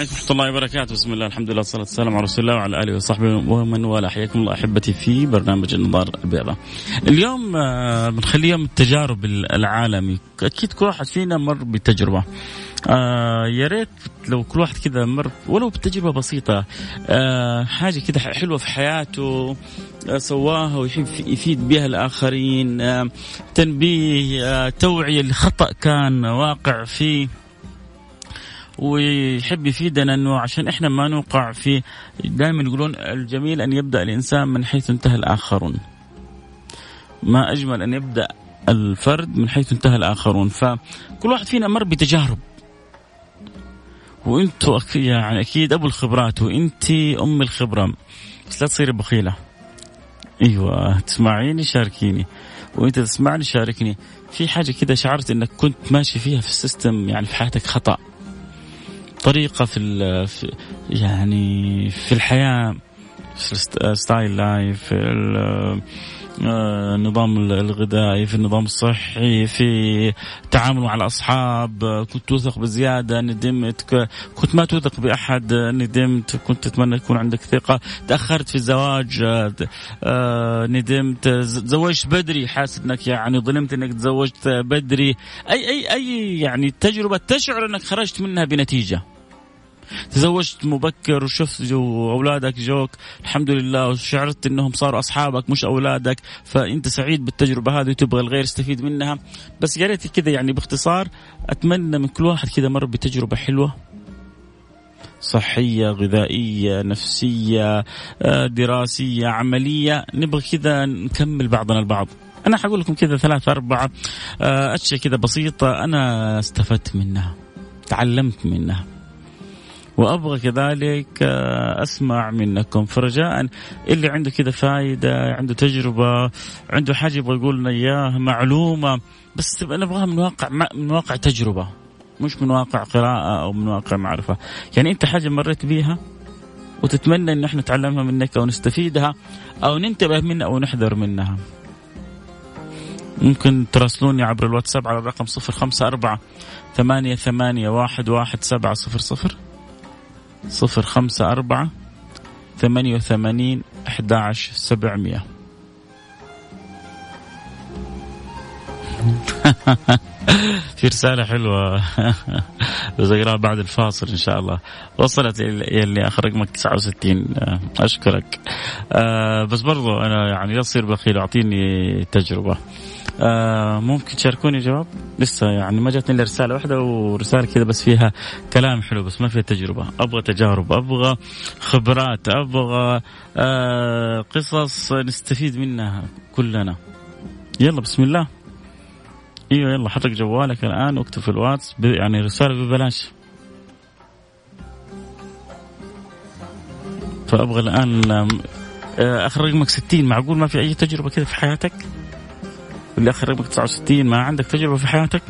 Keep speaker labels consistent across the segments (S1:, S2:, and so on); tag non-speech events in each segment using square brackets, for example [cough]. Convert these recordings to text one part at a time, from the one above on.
S1: عليكم ورحمة الله وبركاته، بسم الله الحمد لله والصلاة والسلام على رسول الله وعلى آله وصحبه ومن والاه، حياكم الله أحبتي في برنامج النظار البيضاء. اليوم آه، بنخلي يوم التجارب العالمي، أكيد كل واحد فينا مر بتجربة. آه يا ريت لو كل واحد كذا مر ولو بتجربة بسيطة. آه حاجة كذا حلوة في حياته سواها ويحب يفيد بها الآخرين. تنبيه توعية لخطأ كان واقع فيه. ويحب يفيدنا إنه عشان إحنا ما نوقع في دائما يقولون الجميل أن يبدأ الإنسان من حيث انتهى الآخرون. ما أجمل أن يبدأ الفرد من حيث انتهى الآخرون، فكل واحد فينا مر بتجارب. وانتوا يعني أكيد أبو الخبرات وانت أم الخبرة بس لا تصيري بخيلة. أيوه تسمعيني شاركيني وإنت تسمعني شاركني في حاجة كذا شعرت إنك كنت ماشي فيها في ال system يعني في حياتك خطأ طريقة في, في يعني في الحياة في style life في النظام آه، الغذائي في النظام الصحي في التعامل مع الأصحاب كنت توثق بزيادة ندمت كنت ما توثق بأحد ندمت كنت تتمنى يكون عندك ثقة. تأخرت في الزواج آه، ندمت. تزوجت بدري حاسس إنك يعني ظلمت إنك تزوجت بدري. اي اي أي يعني تجربة تشعر إنك خرجت منها بنتيجة. تزوجت مبكر وشفت أولادك جوك. الحمد لله. وشعرت إنهم صاروا أصحابك مش أولادك. فأنت سعيد بالتجربة هذه وتبغى الغير يستفيد منها. بس يا ريت كذا يعني باختصار أتمنى من كل واحد كذا مر بتجربة حلوة. صحية غذائية نفسية آه، دراسية عملية. نبغى كذا نكمل بعضنا البعض. أنا حقول لكم كذا ثلاثة أربعة. آه، أشياء كذا بسيطة. أنا استفدت منها تعلمت منها. وأبغى كذلك آه، أسمع منكم. فرجاء اللي عنده كذا فائده عنده تجربة عنده حاجة يبغى يقول لنا إياها معلومة. بس نبغاها من واقع من واقع تجربة مش من واقع قراءة أو من واقع معرفة. يعني أنت حاجة مريت بيها وتتمنى إن إحنا نتعلمها منك أو نستفيدها أو ننتبه منها أو نحذر منها. ممكن تراسلوني عبر الواتساب على الرقم صفر خمسة أربعة ثمانية ثمانية واحد واحد سبعة صفر صفر. صفر خمسة أربعة ثمانية وثمانين أحد عشر سبعمية. [laughs] في رسالة حلوة. [laughs] بس أقراها بعد الفاصل إن شاء الله. وصلت اللي آخر رقمك 69 أشكرك. آه، بس برضو أنا يعني لا أصير بخيل أعطيني تجربة. آه ممكن تشاركوني جواب لسه يعني ما جاتني إلا رسالة واحدة ورسالة كذا بس فيها كلام حلو بس ما فيها تجربة. أبغى تجارب أبغى خبرات أبغى آه قصص نستفيد منها كلنا. يلا بسم الله. أيوه يلا حرك جوالك الآن واكتب في الواتس يعني رسالة ببلاش. فأبغى الآن آه، آخر رقمك 60 معقول ما في أي تجربة كذا في حياتك؟ اللي آخر رقمك 69 ما عندك تجربة في حياتك؟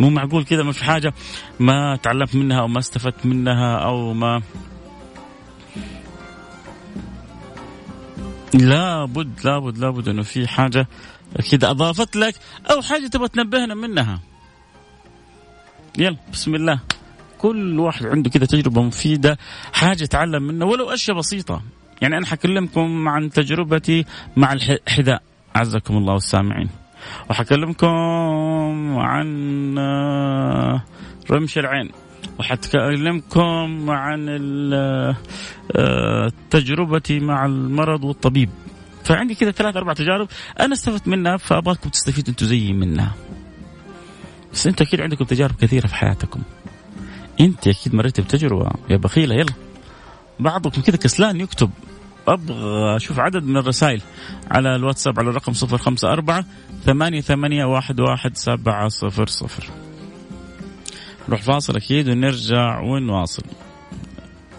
S1: مو معقول كذا ما في حاجة ما تعلمت منها أو ما استفدت منها أو ما. لابد لابد لابد إنه في حاجة كذا أضافت لك أو حاجة تبغى تنبهنا منها. يلا بسم الله. كل واحد عنده كذا تجربة مفيدة حاجة تعلم منها ولو أشياء بسيطة. يعني أنا حكلمكم عن تجربتي مع الحذاء أعزكم الله السامعين وحكلمكم عن آه، رمش العين. وحتكلمكم عن آه، تجربتي مع المرض والطبيب. فعندي كذا ثلاث أربع تجارب أنا استفدت منها فأبغاكم تستفيدوا أنتم زيي منها. بس أنتم أكيد عندكم تجارب كثيرة في حياتكم. أنت أكيد مريت بتجربة. يا بخيلة يلا. بعضكم كذا كسلان يكتب. أبغى أشوف عدد من الرسائل على الواتساب على الرقم 054 ثمانية ثمانية واحد واحد سبعة صفر صفر. نروح فاصل أكيد ونرجع ونواصل.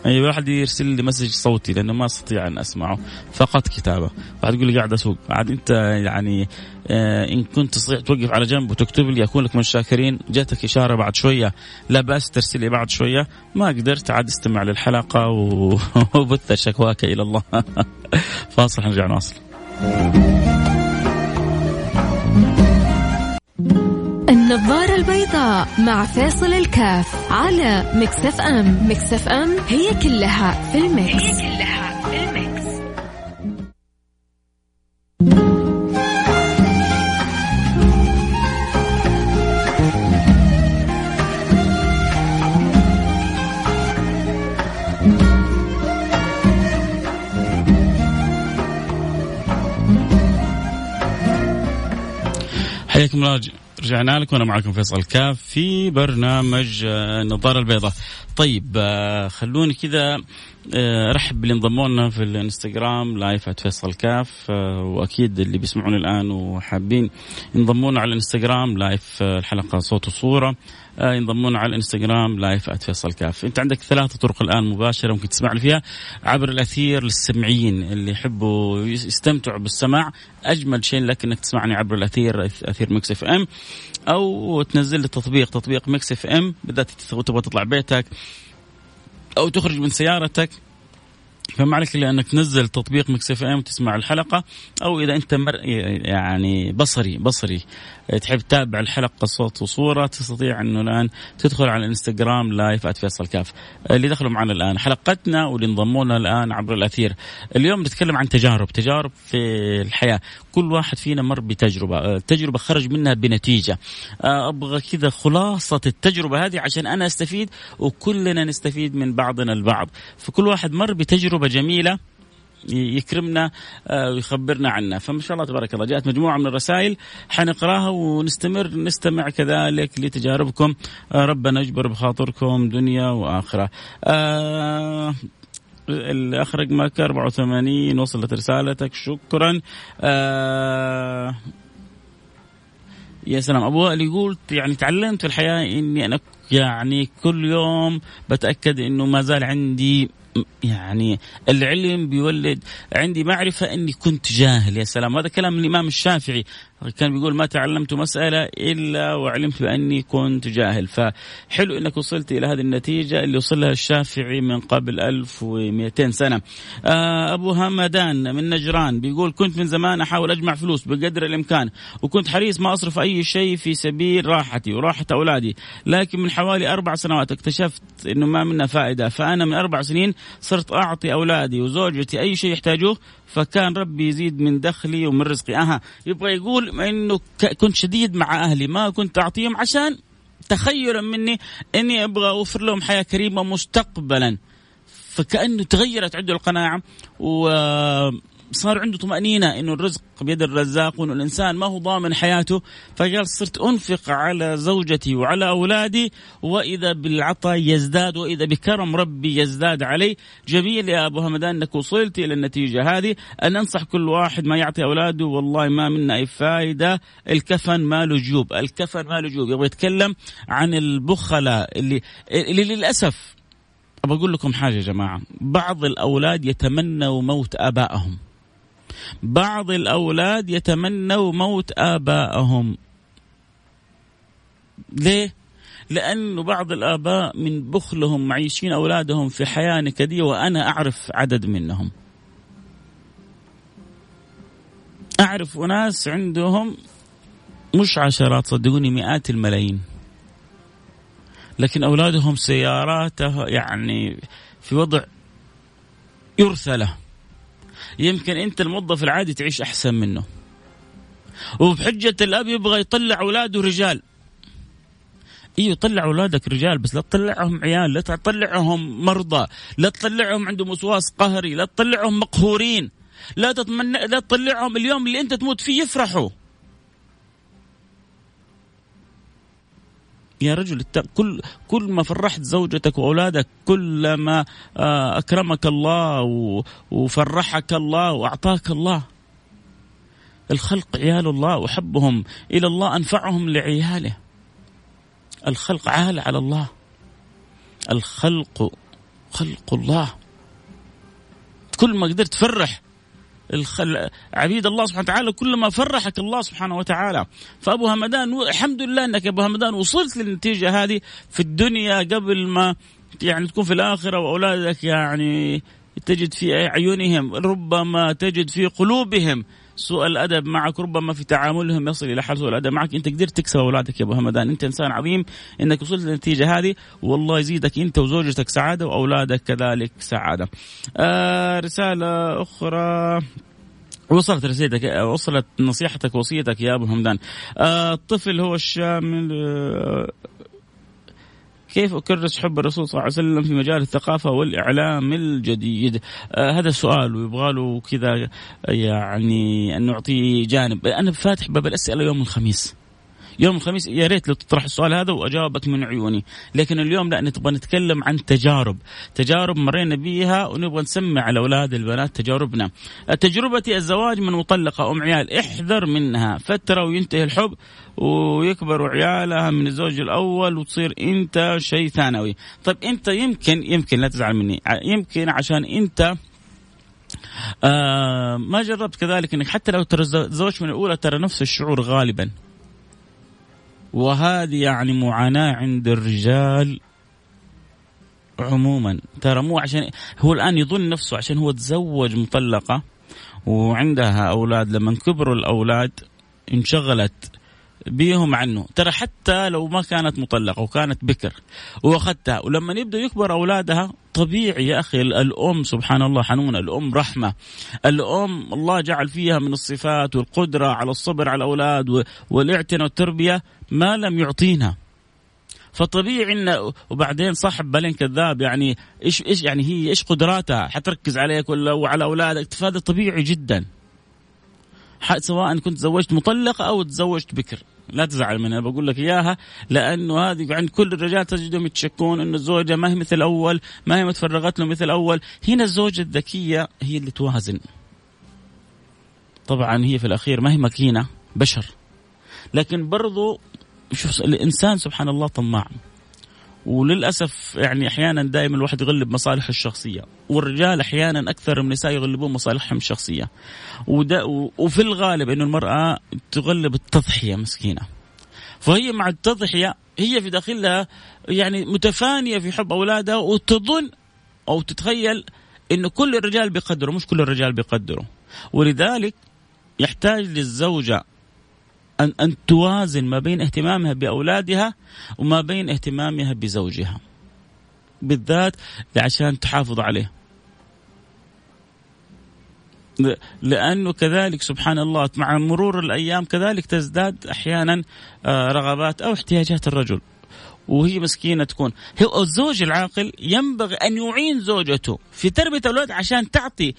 S1: اي واحد يرسل لي مسج صوتي لأنه ما أستطيع أن أسمعه. فقط كتابة. بعد يقول لي قاعد أسوق. عاد أنت يعني آه إن كنت تستطيع توقف على جنب وتكتب لي أكون لك من الشاكرين جاتك إشارة بعد شوية. لا بأس ترسل لي بعد شوية. ما قدرت. عاد استمع للحلقة [laughs] وبث شكواك إلى الله. [laughs] فاصل نرجع نواصل.
S2: النظارة البيضاء مع فيصل كاف على مكس إف إم. مكس إف إم هي كلها في ال mix, هي كلها في ال mix.
S1: حياكم الله. رجعنا لكم وأنا معكم فيصل كاف في برنامج آه، النظارة البيضاء. طيب آه، خلوني كذا آه، رحب باللي انضموا لنا في الإنستغرام live فيصل كاف وأكيد اللي بيسمعون الآن وحابين ينضمون على الإنستغرام live الحلقة صوت وصورة ينضمون على الانستغرام live @فيصل كاف. انت عندك ثلاث طرق الآن مباشرة ممكن تسمع لي فيها. عبر الأثير للسمعيين اللي يحبوا يستمتعوا بالسماع أجمل شيء لك إنك تسمعني عبر الأثير أثير مكس إف إم أو تنزل لي تطبيق تطبيق مكس إف إم بدات تبغى تطلع بيتك أو تخرج من سيارتك. فما عليك إلا أنك تنزل تطبيق مكس إف إم وتسمع الحلقة أو إذا أنت مر يعني بصري بصري. تحب تتابع الحلقة صوت وصورة تستطيع إنه الآن تدخل على الإنستغرام live @فيصل كاف. اللي دخلوا معنا الآن حلقتنا واللي انضموا لنا الآن عبر الأثير. اليوم نتكلم عن تجارب تجارب في الحياة. كل واحد فينا مر بتجربة التجربه خرج منها بنتيجة. أبغى كذا خلاصة التجربة هذه عشان أنا أستفيد وكلنا نستفيد من بعضنا البعض. فكل واحد مر بتجربة جميلة يكرمنا آه، ويخبرنا عنها. فما شاء الله تبارك الله جاءت مجموعة من الرسائل حنقراها ونستمر نستمع كذلك لتجاربكم. آه، ربنا يجبر بخاطركم دنيا وآخرة. الاخ رقمك 84 وصلت رسالتك. شكرا. آه يا سلام. أبو وائل يقول يعني تعلمت في الحياة إني أنا يعني كل يوم بتأكد إنه ما زال عندي يعني العلم بيولد عندي معرفة أني كنت جاهل يا سلام. هذا كلام الإمام الشافعي كان بيقول ما تعلمت مسألة إلا وعلمت بأني كنت جاهل. فحلو أنك وصلت إلى هذه النتيجة اللي وصل لها الشافعي من قبل 1200 سنة. آه، أبو همدان من نجران بيقول كنت من زمان أحاول أجمع فلوس بقدر الإمكان وكنت حريص ما أصرف أي شيء في سبيل راحتي وراحة أولادي لكن من حوالي أربع سنوات اكتشفت أنه ما منها فائدة. فأنا من أربع سنين صرت أعطي أولادي وزوجتي أي شيء يحتاجوه فكان ربي يزيد من دخلي ومن رزقي. أها يبغى يقول أنه كنت شديد مع أهلي ما كنت أعطيهم عشان تخيلا مني أني أبغى أوفر لهم حياة كريمة مستقبلا. فكأنه تغيرت عنده القناعة و صار عنده طمأنينة إنه الرزق بيد الرزاق وإنه الإنسان ما هو ضامن حياته فقال صرت أنفق على زوجتي وعلى أولادي وإذا بالعطاء يزداد وإذا بكرم ربي يزداد علي. جميل يا أبو همدان أنك وصلت إلى النتيجة هذه. أن أنصح كل واحد ما يعطي أولاده والله ما منا أي فائدة الكفن ما له جيوب الكفن ما له جيوب. يبغى يتكلم عن البخلاء اللي اللي للأسف أبغى أقول لكم حاجة يا جماعة. بعض الأولاد يتمنوا موت آبائهم. بعض الأولاد يتمنوا موت آبائهم. ليه؟ لأنه بعض الآباء من بخلهم معيشين أولادهم في حياة نكدية وأنا أعرف عدد منهم. أعرف أناس عندهم مش عشرات صدقوني مئات الملايين. لكن أولادهم سيارات يعني في وضع يرثى له. يمكن انت الموظف العادي تعيش احسن منه. وبحجة الأب يبغى يطلع أولاده رجال. إيوه طلع أولادك رجال بس لا تطلعهم عيال لا تطلعهم مرضى لا تطلعهم عندهم وسواس قهري لا تطلعهم مقهورين. لا تتمنى لا تطلعهم اليوم اللي أنت تموت فيه يفرحوا. يا رجل كل كل ما فرحت زوجتك وأولادك كلما آه، أكرمك الله وفرحك الله وأعطاك الله. الخلق عيال الله وحبهم إلى الله أنفعهم لعياله. الخلق عال على الله. الخلق خلق الله. كل ما قدرت تفرح الخل... عبيد الله سبحانه وتعالى كلما فرحك الله سبحانه وتعالى. فأبو همدان الحمد لله إنك يا أبو همدان وصلت للنتيجة هذه في الدنيا قبل ما يعني تكون في الآخرة وأولادك يعني تجد في اعينهم ربما تجد في قلوبهم سوء الأدب معك ربما في تعاملهم يصل إلى حال سوء الأدب معك أنت قدرت تكسب أولادك يا أبو همدان أنت إنسان عظيم إنك وصلت للنتيجة هذه والله يزيدك أنت وزوجتك سعادة وأولادك كذلك سعادة. آه رسالة أخرى وصلت رسالتك وصلت نصيحتك وصيتك يا أبو همدان. آه الطفل هو الشامل آه كيف أكرس حب الرسول صلى الله عليه وسلم في مجال الثقافة والإعلام الجديد؟ آه هذا السؤال ويبغى له كذا يعني أن نعطيه جانب. أنا فاتح باب الأسئلة يوم الخميس. يوم الخميس يا ريت لو تطرح السؤال هذا وأجاوبك من عيوني. لكن اليوم لا نبغى نتكلم عن تجارب. تجارب مرينا بها ونبغى نسمع الأولاد البنات تجاربنا. تجربتي الزواج من مطلقة أم عيال احذر منها. فترة وينتهي الحب ويكبروا عيالها من الزوج الأول وتصير أنت شيء ثانوي. طيب أنت يمكن يمكن لا تزعل مني. يمكن عشان أنت آه ما جربت كذلك إنك حتى لو تزوجت من الأولى ترى نفس الشعور غالبا. وهذه يعني معاناة عند الرجال عموما. ترى مو عشان هو الآن يظن نفسه عشان هو تزوج مطلقة وعندها أولاد. لما كبروا الأولاد انشغلت بيهم عنه. ترى حتى لو ما كانت مطلقة وكانت بكر وأخذتها ولما يبدأ يكبر أولادها طبيعي يا أخي الأم سبحان الله حنونة الأم رحمة. الأم الله جعل فيها من الصفات والقدرة على الصبر على الأولاد والاعتناء والتربية ما لم يعطينا. فطبيعي انه وبعدين صاحب بالين كذاب يعني إيش إيش يعني هي إيش قدراتها حتركز عليك ولا وعلى أولادك؟ فهذا طبيعي جدا. سواء كنت تزوجت مطلقة أو تزوجت بكر. لا تزعل منها. بقول لك إياها لأنه هذه عند كل الرجال تجدهم يتشكون انه الزوجة ما هي مثل أول ما هي متفرغت له مثل أول. هنا الزوجة الذكية هي اللي توازن. طبعا هي في الأخير ما هي ماكينة بشر. لكن برضو شوف الإنسان سبحان الله طماع. وللأسف يعني أحيانا دائما الواحد يغلب مصالحه الشخصية والرجال أحيانا أكثر من النساء يغلبون مصالحهم الشخصية. وفي الغالب إنه المرأة تغلب التضحية مسكينة. فهي مع التضحية هي في داخلها يعني متفانية في حب أولادها وتظن أو تتخيل انه كل الرجال بيقدروا مش كل الرجال بيقدروا. ولذلك يحتاج للزوجة أن أن توازن ما بين اهتمامها بأولادها وما بين اهتمامها بزوجها. بالذات عشان تحافظ عليه لأنه كذلك سبحان الله مع مرور الأيام كذلك تزداد أحيانا آه، رغبات أو احتياجات الرجل. وهي مسكينة تكون. هو الزوج العاقل ينبغي أن يعين زوجته في تربية الأولاد عشان تعطي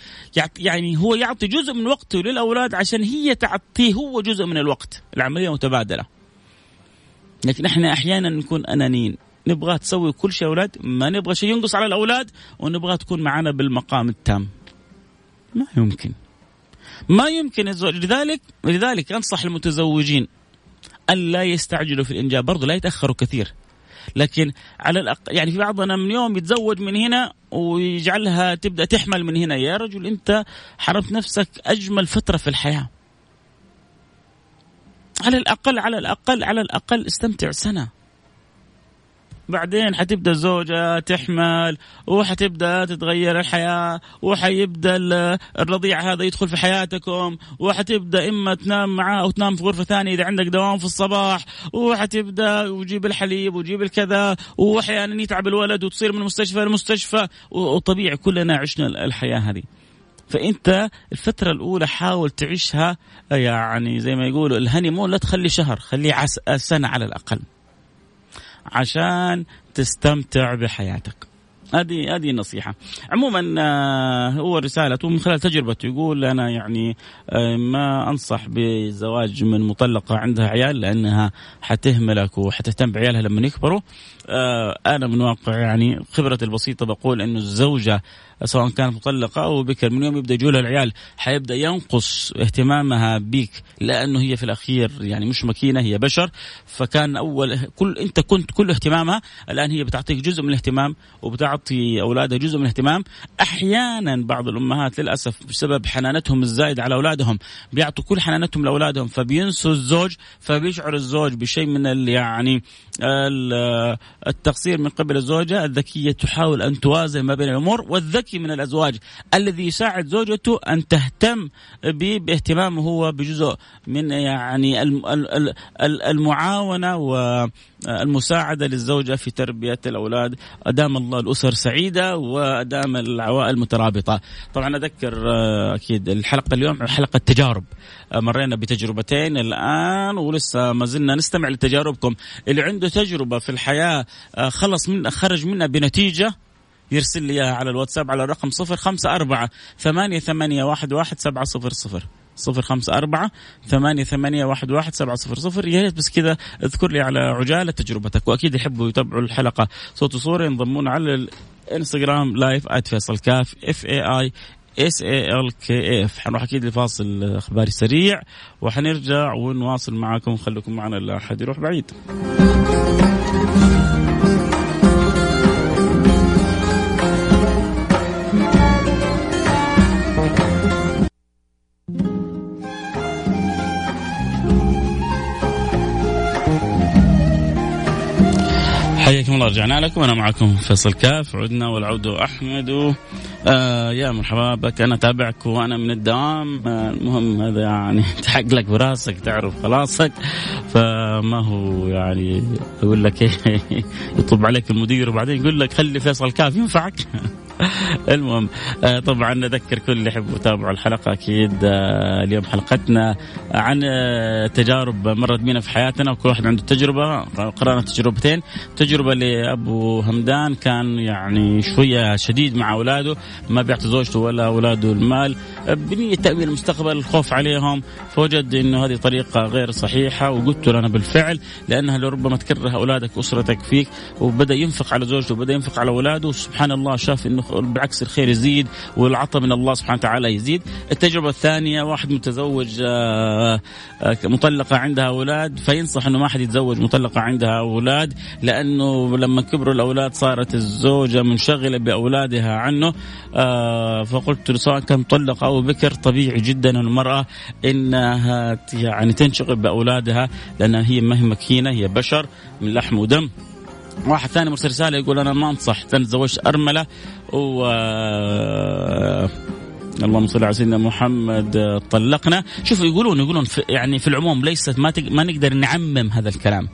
S1: يعني هو يعطي جزء من وقته للأولاد عشان هي تعطيه هو جزء من الوقت. العملية متبادلة. لكن إحنا أحيانا نكون أنانيين. نبغى تسوي كل شيء أولاد ما نبغى شيء ينقص على الأولاد ونبغى تكون معنا بالمقام التام. ما يمكن. ما يمكن الزوج لذلك لذلك أنصح المتزوجين أن لا يستعجلوا في الإنجاب. برضو لا يتأخروا كثير. لكن على الأقل يعني في بعضنا من يوم يتزوج من هنا ويجعلها تبدأ تحمل من هنا. يا رجل أنت حرمت نفسك أجمل فترة في الحياة. على الأقل على الأقل على الأقل استمتع سنة. بعدين حتبدأ الزوجة تحمل وحتبدأ تتغير الحياة وحيبدأ الرضيع هذا يدخل في حياتكم وحتبدأ إما تنام معاه أو تنام في غرفة ثانية إذا عندك دوام في الصباح وحتبدأ وجيب الحليب وجيب الكذا وأحيانا يتعب الولد وتصير من مستشفى لمستشفى وطبيعي كلنا عشنا الحياة هذه. فأنت الفترة الأولى حاول تعيشها يعني زي ما يقولوا الهني مون لا تخلي شهر خليه سنة على الأقل. عشان تستمتع بحياتك. هذه هذه نصيحة. عموما آه، هو رسالته من خلال تجربته يقول أنا يعني آه، ما أنصح بزواج من مطلقة عندها عيال لأنها حتهملك وحتهتم بعيالها لما يكبروا. آه، أنا من واقع يعني خبرتي البسيطة بقول أنه الزوجة سواء كانت مطلقة أو بكر من يوم يبدأ يجولها العيال حيبدأ ينقص اهتمامها بك لأنه هي في الأخير يعني مش ماكينة هي بشر. فكان أول كل أنت كنت كل اهتمامها الآن هي بتعطيك جزء من الاهتمام وبتعطي أولادها جزء من الاهتمام. أحيانا بعض الأمهات للأسف بسبب حنانتهم الزايدة على أولادهم بيعطوا كل حنانتهم لأولادهم فبينسوا الزوج فبيشعر الزوج بشيء من يعني التقصير من قبل الزوجة. الذكية تحاول أن توازن ما بين الأمور والذكي من الأزواج الذي يساعد زوجته أن تهتم باهتمامه هو بجزء من يعني المعاونة والمساعدة للزوجة في تربية الأولاد. أدام الله الأسر سعيدة وأدام العوائل مترابطة. طبعا أذكر آه، أكيد الحلقة اليوم حلقة تجارب آه، مرينا بتجربتين الآن ولسه ما زلنا نستمع لتجاربكم. اللي عنده تجربة في الحياة آه، خلص من خرج منها بنتيجة يرسل لي إياها على الواتساب على الرقم صفر خمسة أربعة ثمانية ثمانية واحد واحد سبعة صفر صفر. صفر خمسة أربعة ثمانية ثمانية واحد واحد سبعة صفر صفر. يا ريت بس كذا اذكر لي على عجالة تجربتك وأكيد يحبوا يتابعوا الحلقة. صوت وصورة ينضمون على الإنستغرام live @فيصل كاف F A I S A L K F حنروح أكيد لفاصل إخباري سريع وحنرجع ونواصل معاكم. خليكم معنا لا أحد يروح بعيد. الله رجعنا لكم. أنا معكم فيصل كاف عدنا والعود أحمد. آه يا مرحبا بك. أنا تابعك وأنا من الدوام. آه المهم هذا يعني [laughs] تحق لك براسك تعرف خلاصك. فما هو يعني يقول لك [laughs] يطب عليك المدير وبعدين يقول لك خلي فيصل كاف ينفعك. [laughs] [laughs] المهم آه طبعا نذكر كل اللي يحبوا يتابعوا الحلقة أكيد آه اليوم حلقتنا عن آه تجارب مرت بينا في حياتنا وكل واحد عنده تجربة. قرانا تجربتين. تجربة لأبو همدان كان يعني شوية شديد مع أولاده ما بيعطي زوجته ولا أولاده المال. بنية تأمين المستقبل الخوف عليهم. فوجد إنه هذه طريقة غير صحيحة وقلت له أنا بالفعل لأنها لربما تكره أولادك أسرتك فيك وبدأ ينفق على زوجته وبدأ ينفق على أولاده. سبحان الله شاف إنه بالعكس الخير يزيد والعطاء من الله سبحانه وتعالى يزيد. التجربة الثانية واحد متزوج آه، آه، مطلقة عندها أولاد فينصح إنه ما حد يتزوج مطلقة عندها أولاد لأنه لما كبروا الأولاد صارت الزوجة منشغلة بأولادها عنه. آه، فقلت له سواء كان مطلق أو بكر طبيعي جدا المرأة إنها يعني تنشغل بأولادها لأنها هي ما هي مكينة هي بشر من لحم ودم. واحد ثاني مرسل رسالة يقول أنا ما أنصح أنا تزوجت أرملة. و اللهم صل على سيدنا محمد طلقنا. شوفوا يقولون يقولون في يعني في العموم ليست ما ما نقدر نعمم هذا الكلام.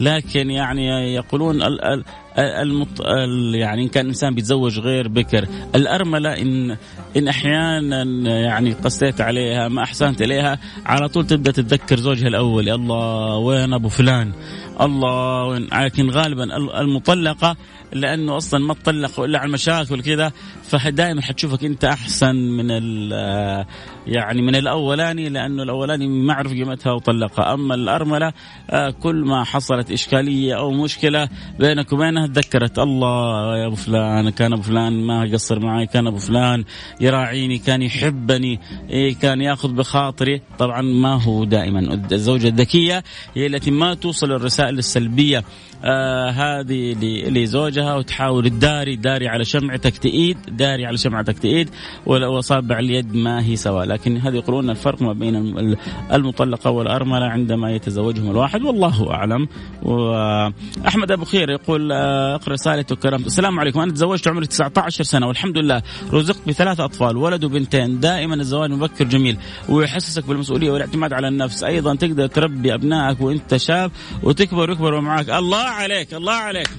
S1: لكن يعني يقولون ال ال المط... ال يعني إن كان إنسان بيتزوج غير بكر الأرملة ان إن أحيانا يعني قسيت عليها ما أحسنت إليها على طول تبدأ تتذكر زوجها الأول الله وين أبو فلان؟ الله لكن غالبا المطلقة لأنه أصلا ما تطلقوا إلا على المشاكل كذا فدائما حتشوفك أنت أحسن من يعني من الأولاني لأنه الأولاني ما عرف قيمتها وطلقها. أما الأرملة آه، كل ما حصلت إشكالية أو مشكلة بينك وبينها تذكرت الله يا أبو فلان كان أبو فلان ما قصر معي كان أبو فلان يراعيني كان يحبني إيه كان يأخذ بخاطري. طبعا ما هو دائما الزوجة الذكية هي التي ما توصل الرسائل السلبية آه هذه لزوجها وتحاول تداري داري على شمعتك تئيد داري على شمعتك تئيد وأصابع اليد ما هي سواء. لكن هذه يقولون الفرق ما بين المطلقة والأرملة عندما يتزوجهم الواحد والله أعلم. واحمد أبو خير يقول آه، أقرأ رسالته كرمت السلام عليكم. أنا تزوجت عمري 19 سنة والحمد لله رزقت بثلاث أطفال ولد وبنتين. دائما الزواج مبكر جميل ويحسسك بالمسؤولية والاعتماد على النفس. أيضا تقدر تربي أبنائك وأنت شاب وتكبر ويكبروا معك الله عليك الله عليك.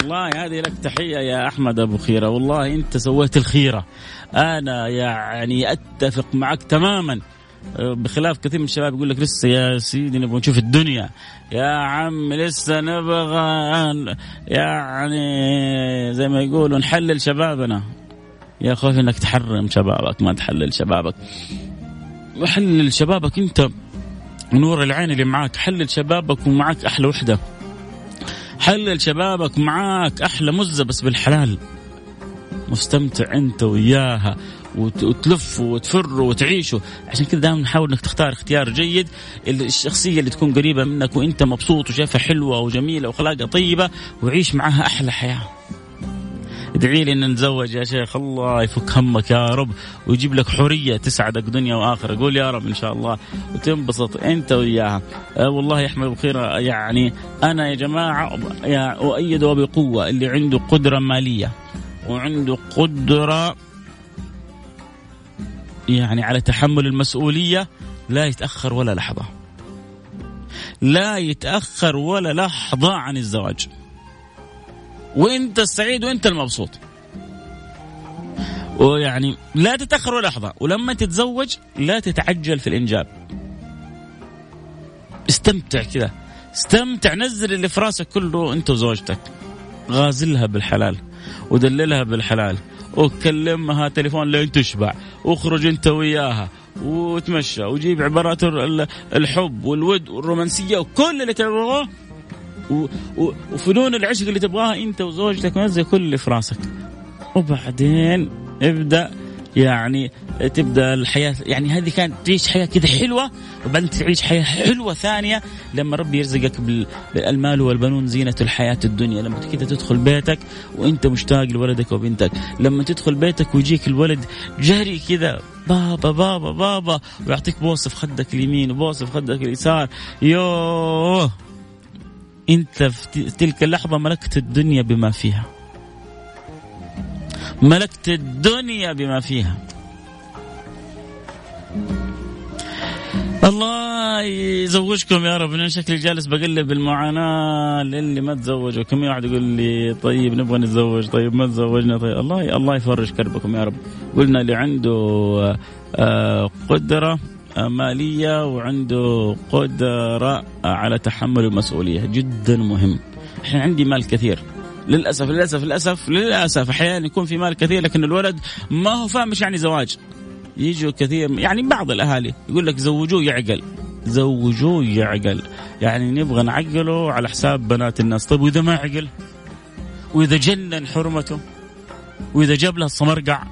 S1: والله هذه لك تحية يا أحمد أبو خيرة. والله أنت سويت الخيرة. أنا يعني أتفق معك تماما. بخلاف كثير من الشباب يقول لك لسه يا سيدي نبغى نشوف الدنيا. يا عم لسه نبغى يعني زي ما يقولوا نحلل شبابنا. يا خوفي إنك تحرم شبابك ما تحلل شبابك. حلل شبابك أنت نور العين اللي معاك. حلل شبابك ومعاك أحلى وحدة. حلل شبابك معاك أحلى مزة بس بالحلال. مستمتع أنت وياها. وتلفوا وتفروا وتعيشوا. عشان كذا دائما نحاول إنك تختار اختيار جيد. الشخصية اللي تكون قريبة منك وأنت مبسوط وشايفها حلوة وجميلة واخلاقها طيبة وعيش معها أحلى حياة. ادعي لي إن نتزوج يا شيخ. الله يفك همك يا رب ويجيب لك حرية تسعدك دنيا وآخرة. قول يا رب إن شاء الله وتنبسط أنت وياها. أه والله يا أحمد بخير يعني أنا يا جماعة اؤيده بقوه اللي عنده قدرة مالية وعنده قدرة يعني على تحمل المسؤولية لا يتأخر ولا لحظة. لا يتأخر ولا لحظة عن الزواج. وانت السعيد وانت المبسوط. ويعني لا تتأخر ولا لحظة. ولما تتزوج لا تتعجل في الإنجاب. استمتع كذا. استمتع. نزل اللي في راسك كله انت وزوجتك. غازلها بالحلال. ودللها بالحلال. وكلمها تليفون لين تشبع. واخرج انت وياها. وتمشى. وجيب عبارات الحب والود والرومانسية وكل اللي تبغاه. وفنون العشق اللي تبغاها انت وزوجتك نزل كل اللي في راسك وبعدين ابدأ يعني تبدأ الحياة يعني هذه كانت تعيش حياة كذا حلوة وبعدين تعيش حياة حلوة ثانية لما ربي يرزقك بالمال والبنون زينة الحياة الدنيا. لما كذا تدخل بيتك وأنت مشتاق لولدك وبنتك. لما تدخل بيتك ويجيك الولد جري كذا بابا بابا بابا ويعطيك بوصف خدك اليمين وبوصف خدك اليسار. يوه انت في تلك اللحظة ملكت الدنيا بما فيها. ملكت الدنيا بما فيها. الله يزوجكم يا رب أنا شكلي جالس بقلب المعاناة للي ما تزوجوا كم واحد يقول لي طيب نبغى نتزوج طيب ما تزوجنا طيب. الله الله يفرج كربكم يا رب. قلنا اللي عنده آه، قدرة مالية وعنده قدرة على تحمل المسؤولية. جدا مهم. إحنا عندي مال كثير. للأسف للأسف للأسف للأسف. أحيانا يكون في مال كثير لكن الولد ما هو فاهم إيش يعني زواج. يجوا كثير يعني بعض الأهالي يقول لك زوجوه يعقل. زوجوه يعقل. يعني نبغى نعقله على حساب بنات الناس. طيب وإذا ما عقل؟ وإذا جنن حرمته؟ وإذا جاب له الصمرقع؟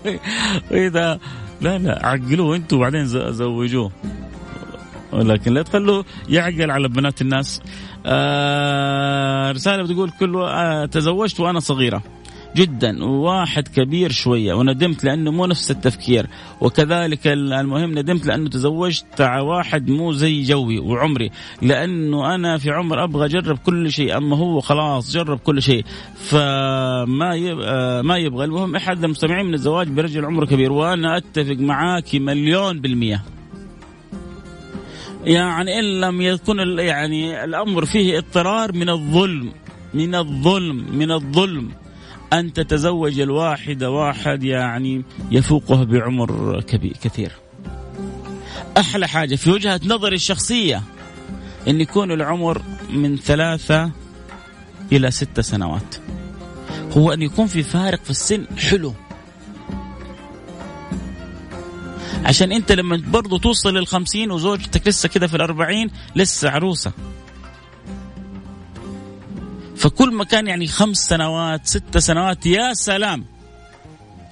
S1: [laughs] واذا لا لا عقلوه أنتم وبعدين زوجوه. ولكن لا تخلوه يعقل على بنات الناس. آه رسالة بتقول كل آه تزوجت وأنا صغيرة. جدا وواحد كبير شوية وندمت لأنه مو نفس التفكير. وكذلك المهم ندمت لأنه تزوجت واحد مو زي جوي وعمري لأنه أنا في عمر أبغى أجرب كل شيء أما هو خلاص جرب كل شيء. فما يبغى ما يبغى. المهم احد المستمعين من الزواج برجل عمره كبير وأنا أتفق معاك مليون بالمية. يعني إن لم يكن يعني الأمر فيه اضطرار من الظلم من الظلم من الظلم. أن تتزوج الواحدة واحد يعني يفوقه بعمر كبير كثير. أحلى حاجة في وجهة نظري الشخصية أن يكون العمر من ثلاثة إلى ستة سنوات. هو أن يكون في فارق في السن. حلو. عشان انت لما برضو توصل للخمسين وزوجتك لسه كده في الأربعين لسه عروسة. فكل ما كان يعني خمس سنوات ست سنوات يا سلام.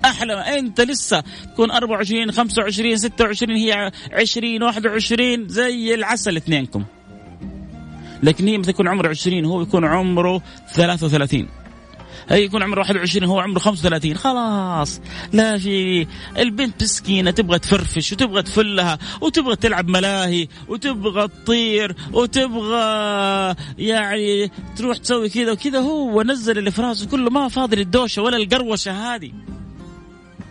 S1: أحلى انت لسه تكون 24 25 26 هي 20 21 زي العسل اثنينكم. لكن هي مثل يكون عمره 20 هو يكون عمره 33 هي يكون عمره 21 هو عمره 35 خلاص. لا في البنت مسكينة تبغى تفرفش وتبغى تفلها وتبغى تلعب ملاهي وتبغى تطير وتبغى يعني تروح تسوي كذا وكذا هو نزل اللي في راسه كله ما فاضي للدوشه ولا القروشة هذه.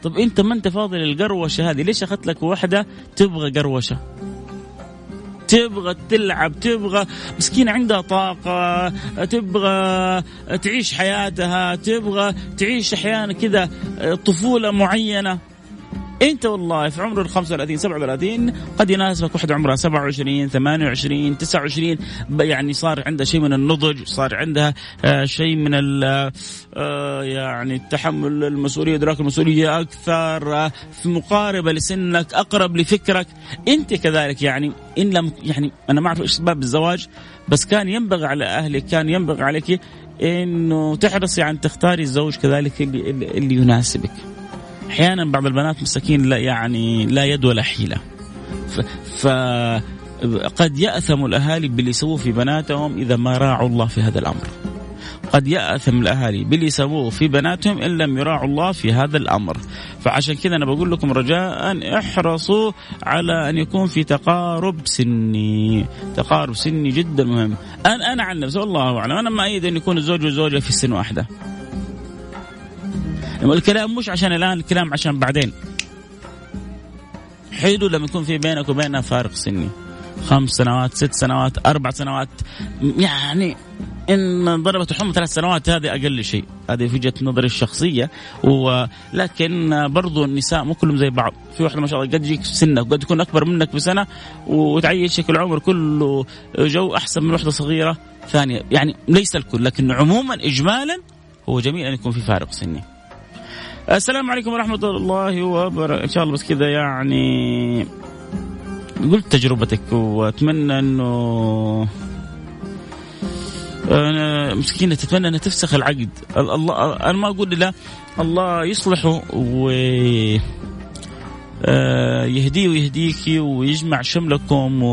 S1: طب أنت ما أنت فاضي للقروشه هذه؟ ليش أخذت لك واحدة تبغى قروشة؟ تبغى تلعب تبغى مسكينة عندها طاقة تبغى تعيش حياتها تبغى تعيش أحيانا كذا طفولة معينة. انت والله في عمر ال 35 37 قد يناسبك واحد عمرها 27 28 29 يعني صار عندها شيء من النضج صار عندها آه، شيء من آه، يعني التحمل المسؤولية إدراك المسؤولية أكثر آه، في مقاربة لسنك أقرب لفكرك. أنت كذلك يعني إن لم يعني أنا ما أعرف إيش اسباب الزواج بس كان ينبغي على أهلك كان ينبغي عليك إنه تحرصي عن تختاري الزوج كذلك اللي, اللي يناسبك. أحيانا بعض البنات مساكين لا يعني لا يد ولا حيلة. ف, قد يأثم الأهالي باللي يسووه في بناتهم إذا ما راعوا الله في هذا الأمر. قد يأثم الأهالي باللي يسووه في بناتهم إن لم يراعوا الله في هذا الأمر. فعشان كذا أنا بقول لكم رجاء احرصوا على أن يكون في تقارب سني. تقارب سني جدا مهم. أنا أنا عن نفسي والله أعلم. أنا ما أيد أن يكون الزوج والزوجة في سن واحدة. الكلام مش عشان الآن الكلام عشان بعدين. حلو لما يكون في بينك وبينها فارق سني. خمس سنوات ست سنوات أربع سنوات. يعني إن ضربت الحمى ثلاث سنوات هذه أقل شيء. هذه في وجهة نظري الشخصية. ولكن برضو النساء مو كلهم زي بعض. في واحدة ما شاء الله قد تجيك سنك وقد تكون أكبر منك بسنة وتعيشك العمر كله جو أحسن من واحدة صغيرة ثانية. يعني ليس الكل لكن عموما اجمالا هو جميل أن يكون في فارق سني. السلام عليكم ورحمة الله وبركاته. إن شاء الله بس كذا يعني قلت تجربتك وأتمنى إنه أنا مسكينة تتمنى إنها تفسخ العقد. الله أنا ما أقول لا الله يصلحه و آه، يهديه ويهديك ويجمع شملكم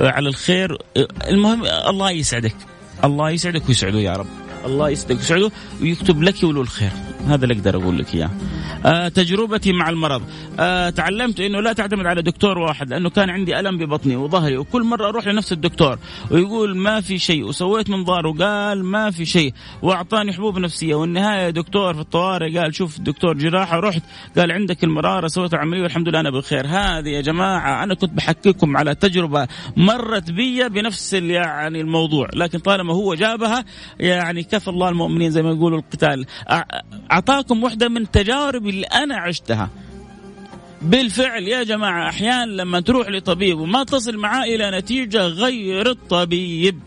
S1: على الخير. المهم الله يسعدك. الله يسعدك ويسعده يا رب. الله يسعدك ويسعده ويكتب لك وله الخير. هذا اللي أقدر أقول لك إياه. آه تجربتي مع المرض. آه تعلمت إنه لا تعتمد على دكتور واحد لأنه كان عندي ألم ببطني وظهري وكل مرة أروح لنفس الدكتور ويقول ما في شيء وسويت منظار وقال ما في شيء وأعطاني حبوب نفسية. والنهاية دكتور في الطوارئ قال شوف دكتور جراحة رحت قال عندك المرارة سويت العملية والحمد لله أنا بخير. هذه يا جماعة أنا كنت بحكيكم على تجربة مرت بي بنفس يعني الموضوع لكن طالما هو جابها يعني كفى الله المؤمنين زي ما يقولوا القتال. أعطاكم واحدة من تجارب اللي أنا عشتها. بالفعل يا جماعة أحيانا لما تروح لطبيب وما تصل معاه إلى نتيجة غير الطبيب.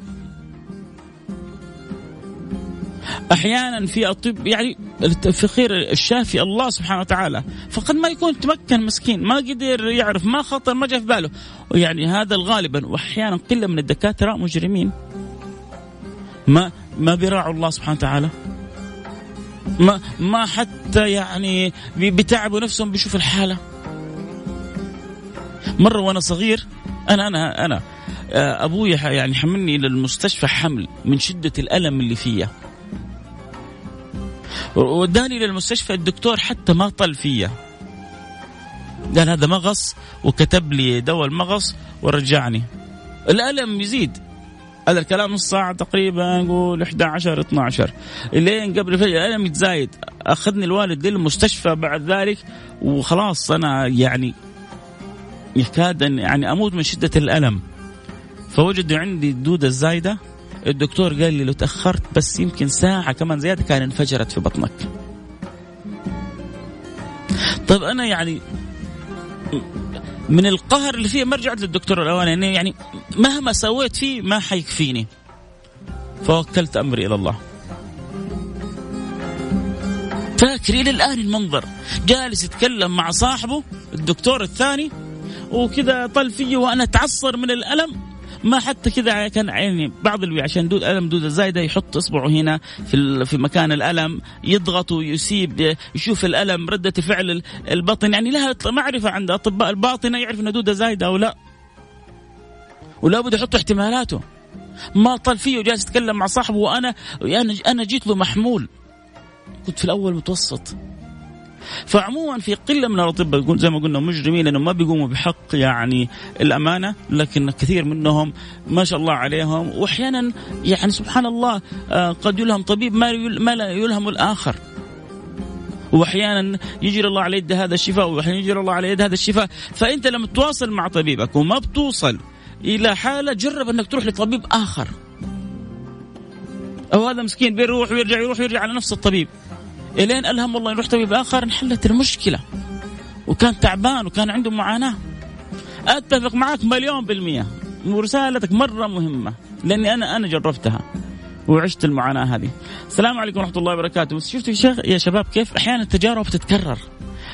S1: أحيانا في الطب يعني الفقير الشافي الله سبحانه وتعالى فقد ما يكون تمكن مسكين ما قدر يعرف ما خطر ما جاء في باله. يعني هذا غالبا وأحيانا قله من الدكاترة مجرمين. ما ما بيراعوا الله سبحانه وتعالى. ما ما حتى يعني بتعبوا نفسهم بيشوف الحالة. مرة وأنا صغير أنا أنا أنا آه، أبوي يعني حملني إلى المستشفى حمل من شدة الألم اللي فيا. وداني للمستشفى الدكتور حتى ما طل فيا. قال هذا مغص وكتب لي دواء المغص ورجعني. الألم يزيد. هذا الكلام نص ساعة تقريبا نقول 11 12 لين قبل فجأة أنا متزايد أخذني الوالد للمستشفى بعد ذلك وخلاص أنا يعني يكاد يعني أموت من شدة الألم. فوجدوا عندي الدودة الزايدة. الدكتور قال لي لو تأخرت بس يمكن ساعة كمان زيادة كان انفجرت في بطنك. طيب أنا يعني من القهر اللي فيه ما رجعت للدكتور الاولاني يعني مهما سويت فيه ما حيكفيني. فوكلت أمري إلى الله. فاكر إلى الان المنظر. جالس يتكلم مع صاحبه الدكتور الثاني وكذا طل فيه وأنا أتعصر من الألم. ما حتى كذا كان يعني بعض اللي عشان دود ألم دوده زايده يحط إصبعه هنا في في مكان الألم يضغط ويسيب يشوف الألم ردة فعل البطن يعني لها معرفة عند أطباء الباطنة يعرف ان دوده زايدة أو لا. ولا بد يحط احتمالاته. ما طال فيه وجالس يتكلم مع صاحبه وأنا أنا أنا جيت له محمول. كنت في الأول متوسط. فعموما في قلة من الأطباء زي ما قلنا مجرمين لأنهم ما بيقوموا بحق يعني الأمانة لكن كثير منهم ما شاء الله عليهم. واحيانا يعني سبحان الله آه، قد يلهم طبيب ما ما لا يلهم الآخر. واحيانا يجري الله على يد هذا الشفاء واحيانا يجري الله على يد هذا الشفاء. فأنت لما تواصل مع طبيبك وما بتوصل إلى حالة جرب أنك تروح لطبيب آخر. أو هذا مسكين بيروح ويرجع يروح ويرجع على نفس الطبيب. إلين ألهم الله يروح طبيب آخر انحلت المشكلة. وكان تعبان وكان عنده معاناة. أتفق معك مليون بالمية. ورسالتك مرة مهمة لأني أنا أنا جربتها. وعشت المعاناة هذه. السلام عليكم ورحمة الله وبركاته، شفتوا يا شباب كيف أحيانا التجارب تتكرر.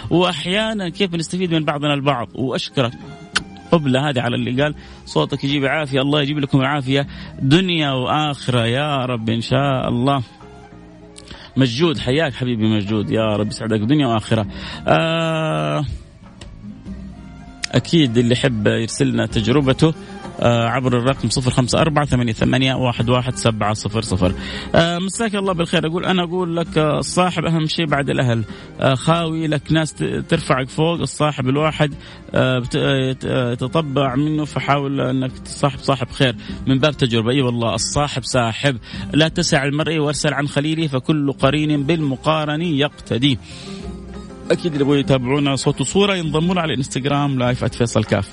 S1: وأحيانا كيف بنستفيد من بعضنا البعض. وأشكرك. قبلة هذه على اللي قال صوتك يجيب عافية الله يجيب لكم العافية. دنيا وآخرة يا رب إن شاء الله. مجود حياك حبيبي مجود. يا رب يسعدك دنيا وآخرة. آه أكيد اللي يحب يرسل لنا تجربته آه، عبر الرقم صفر خمسة أربعة ثمانية, ثمانية واحد, واحد سبعة صفر صفر. آه، مساك الله بالخير. أقول أنا أقول لك آه، الصاحب أهم شيء بعد الأهل. خاوي لك ناس ترفعك فوق. الصاحب الواحد تطبع منه فحاول أنك تصاحب صاحب خير من باب تجربة. أي والله الصاحب ساحب. لا تسع المرء وارسل عن خليله فكل قرين بالمقارن يقتدي. أكيد اللي يبغوا يتابعونا صوت وصورة ينضمون على الانستغرام live @فيصل كاف.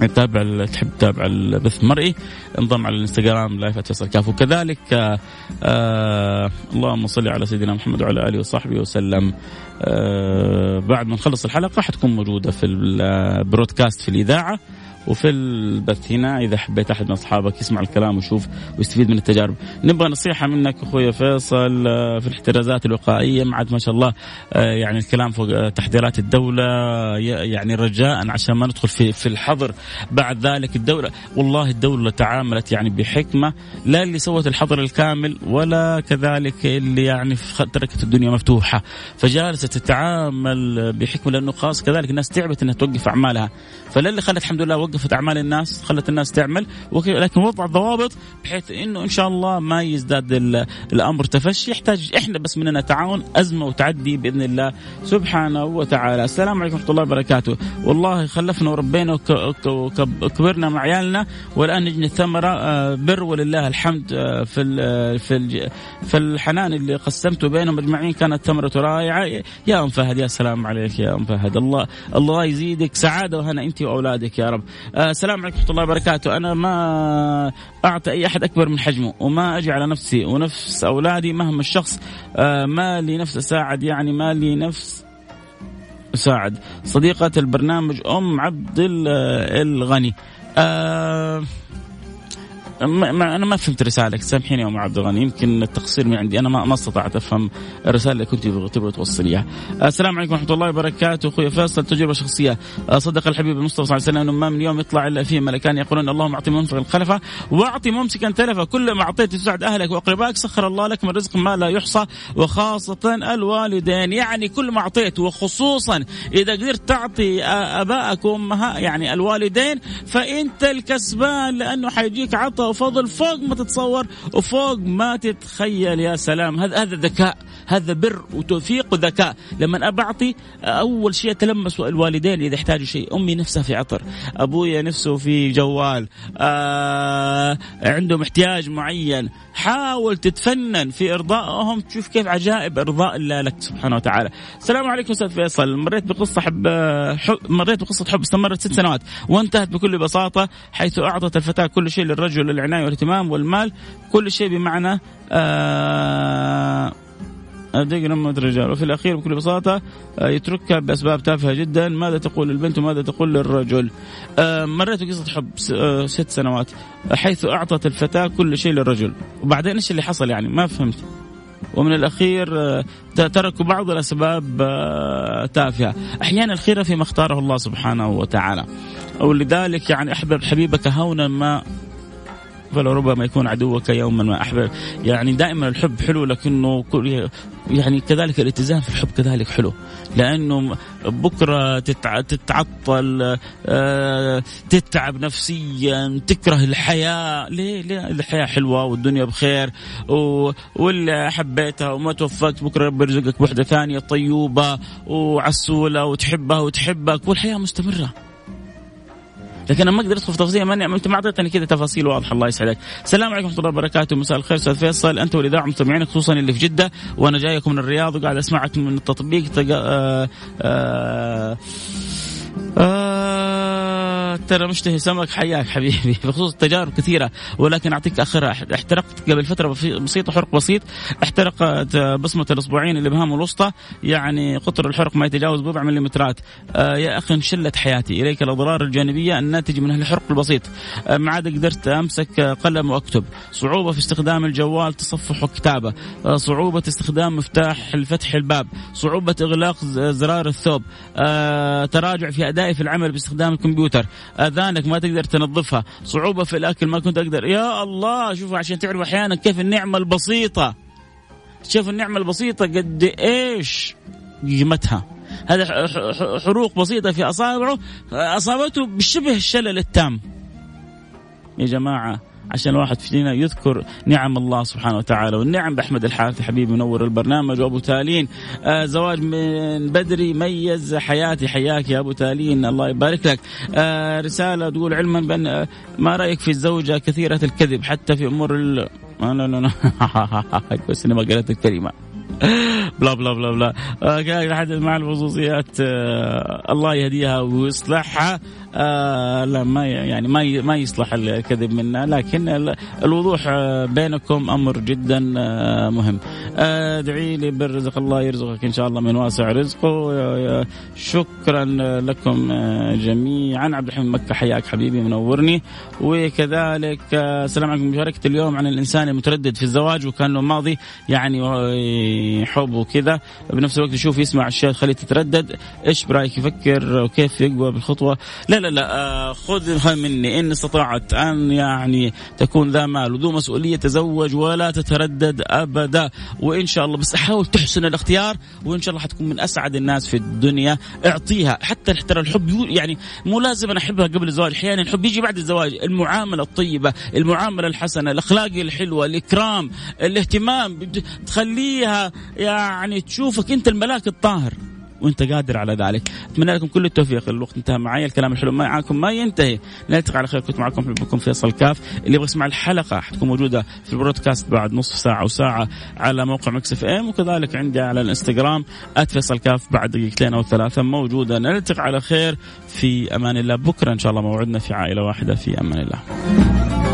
S1: تتابع تحب تتابع البث المرئي انضم على الانستغرام live فيصل كاف. وكذلك آه آه اللهم صل على سيدنا محمد وعلى آله وصحبه وسلم. آه بعد ما نخلص الحلقة حتكون موجودة في ال broadcast في الإذاعة. وفي البث هنا إذا حبيت أحد من أصحابك يسمع الكلام ويشوف ويستفيد من التجارب. نبغى نصيحة منك أخوي فيصل آه، في الاحترازات الوقائية. عاد ما شاء الله آه، يعني الكلام فوق آه، تحذيرات الدولة يعني رجاء عشان ما ندخل في في الحظر بعد ذلك الدولة. والله الدولة تعاملت يعني بحكمة لا اللي سوت الحظر الكامل ولا كذلك اللي يعني تركت الدنيا مفتوحة. فجالسه تتعامل بحكمة لأنه خاص كذلك الناس تعبت إنها توقف أعمالها. فلا اللي خلت الحمد لله وقفت أعمال الناس خلت الناس تعمل لكن وضع ضوابط بحيث إنه إن شاء الله ما يزداد الأمر تفشي. يحتاج إحنا بس مننا تعاون أزمة وتعدي بإذن الله سبحانه وتعالى. السلام عليكم ورحمة الله وبركاته. والله خلفنا وربينا وكبرنا مع عيالنا والآن نجني الثمره آه، بر ولله الحمد آه، في في في الحنان اللي قسمته بينهم أجمعين. كانت ثمرة رائعة. يا أم فهد يا سلام عليك يا أم فهد. الله الله يزيدك. سعادة وهنا أنت وأولادك يا رب. السلام عليكم ورحمة الله وبركاته. أنا ما أعطي أي أحد أكبر من حجمه وما أجي على نفسي ونفس أولادي مهما الشخص آه ما لي نفس أساعد يعني ما لي نفس أساعد. صديقة البرنامج أم عبد الغني. آه ما أنا ما فهمت رسالك سامحيني يا أم عبد الغني. يمكن التقصير من عندي. أنا ما, ما أستطعت أفهم الرسالة اللي كنت تبغى توصليها. السلام عليكم ورحمة الله وبركاته. أخوي فيصل تجربة شخصية. صدق الحبيب المصطفى صلى الله عليه وسلم. انه ما من يوم يطلع إلا فيه ملكان يقولون اللهم أعطي منفق الخلفه واعطي ممسكا تلفه. كلما أعطيت تسعد أهلك وأقربائك. سخر الله لك من رزق ما لا يحصى. وخاصة الوالدين. يعني كل ما أعطيت وخصوصا إذا قدرت تعطي أبائك وامها يعني الوالدين فانت الكسبان لأنه حيجيك عطاء. وفضل فوق ما تتصور وفوق ما تتخيل. يا سلام هذا هذا ذكاء هذا بر وتوفيق وذكاء. لما ابى اعطي أول شيء أتلمس الوالدين إذا احتاجوا شيء. أمي نفسها في عطر ابويا نفسه في جوال آه عندهم احتياج معين. حاول تتفنن في إرضائهم تشوف كيف عجائب إرضاء الله لك سبحانه وتعالى. السلام عليكم أستاذ فيصل. مريت بقصة حب حب مريت بقصة حب استمرت ست سنوات. وانتهت بكل بساطة حيث أعطت الفتاة كل شيء للرجل العناية والاهتمام والمال كل شيء بمعنى آه دقنا موت الرجال وفي الأخير بكل بساطة آه، يتركها بأسباب تافهة جدا. ماذا تقول البنت وماذا تقول للرجل؟ آه، مريت بقصة حب آه، ست سنوات حيث أعطت الفتاة كل شيء للرجل. وبعدين إيش اللي حصل يعني؟ ما فهمت. ومن الأخير تركوا بعض الأسباب تافهة، أحيانا الخير فيما اختاره الله سبحانه وتعالى. ولذلك يعني أحبب حبيبك هونا ما فلربما يكون عدوك يوما ما أحبب. يعني دائما الحب حلو لكنه يعني كذلك الاتزان في الحب كذلك حلو. لأنه بكرة تتعطل آه، تتعب نفسيا تكره الحياة. ليه؟ ليه الحياة حلوة والدنيا بخير واللي حبيتها وما توفقت بكرة رب يرزقك بوحدة ثانية طيوبه وعسولة وتحبها وتحبك والحياة مستمرة. لكن أنا ما أقدر ادخل في تفاصيل ما أنت ما أعطيتني كذا تفاصيل واضحة الله يسعدك. السلام عليكم ورحمة الله وبركاته. مساء الخير أستاذ فيصل. أنت والإذاعة مستمعينك خصوصا اللي في جدة وأنا جايكم من الرياض وقاعد أسمعك من التطبيق. تق... آه، آه، آه، ترى مشتهي سمك حياك حبيبي. [laughs] بخصوص التجارب كثيرة ولكن أعطيك آخرها. احترقت قبل فترة بسيطه حرق بسيط. احترقت بصمة الاصبعين الابهام الوسطى. يعني قطر الحرق ما يتجاوز بضع مليمترات. آه يا أخي انشلت حياتي. إليك الأضرار الجانبية الناتجه من الحرق البسيط. آه ما عاد قدرت أمسك قلم وأكتب. صعوبة في استخدام الجوال تصفح وكتابه آه صعوبة استخدام مفتاح الفتح الباب. صعوبة إغلاق زرار الثوب. آه تراجع في أدائي في العمل باستخدام الكمبيوتر. أذانك ما تقدر تنظفها. صعوبة في الأكل ما كنت أقدر. يا الله شوفوا عشان تعرفوا أحيانا كيف النعمة البسيطة. شوف النعمة البسيطة قد إيش قيمتها. هذا حروق بسيطة في أصابعه أصابته بشبه الشلل التام. يا جماعة عشان الواحد فينا يذكر نعم الله سبحانه وتعالى والنعم بأحمد الحارثي حبيبي منور البرنامج وأبو تالين. آه زواج من بدري ميز حياتي حياك يا أبو تالين الله يبارك لك. آه رسالة تقول علما بأن آه، ما رأيك في الزوجة كثيرة الكذب حتى في أمور ال... لا لا [laughs] كويس ما قالت الكلمة. [laughs] بلا بلا بلا بلا. آه حدث مع الخصوصيات آه الله يهديها ويصلحها. آه لا ما يعني ما ما يصلح الكذب منا. لكن الوضوح آه، بينكم أمر جدا آه مهم. ادعي لي بالرزق. الله يرزقك إن شاء الله من واسع رزقه. شكرا لكم جميعا. عبد الحميد مكة حياك حبيبي منورني. وكذلك السلام عليكم. مشاركة اليوم عن الإنسان المتردد في الزواج وكان له ماضي يعني حب وكذا. بنفس الوقت يشوف يسمع اشياء تخليه تتردد. إيش برأيك يفكر وكيف يقوى بالخطوة؟ لا لا. لا آه خذها مني. إن استطاعت أن يعني تكون ذا مال. وذو مسؤولية تزوج ولا تتردد أبدا. وإن شاء الله بس حاول تحسن الاختيار. وإن شاء الله حتكون من أسعد الناس في الدنيا. اعطيها. حتى ترى الحب يعني مو لازم أنا أحبها قبل الزواج. أحيانا الحب يجي بعد الزواج. المعاملة الطيبة المعاملة الحسنة الأخلاق الحلوة الإكرام الاهتمام. تخليها يعني تشوفك أنت الملاك الطاهر. وانت قادر على ذلك. أتمنى لكم كل التوفيق. الوقت انتهى معي الكلام الحلو معكم ما ينتهي. نلتقي على خير. كنت معكم حبكم فيصل كاف. اللي يبغى يسمع الحلقة حتكون موجودة في البرودكاست بعد نصف ساعة أو ساعة على موقع مكس إف إم وكذلك عندي على الإنستغرام @فيصل كاف بعد دقيقتين أو ثلاثة موجودة. نلتقي على خير. في أمان الله. بكرة إن شاء الله موعدنا في عائلة واحدة. في أمان الله.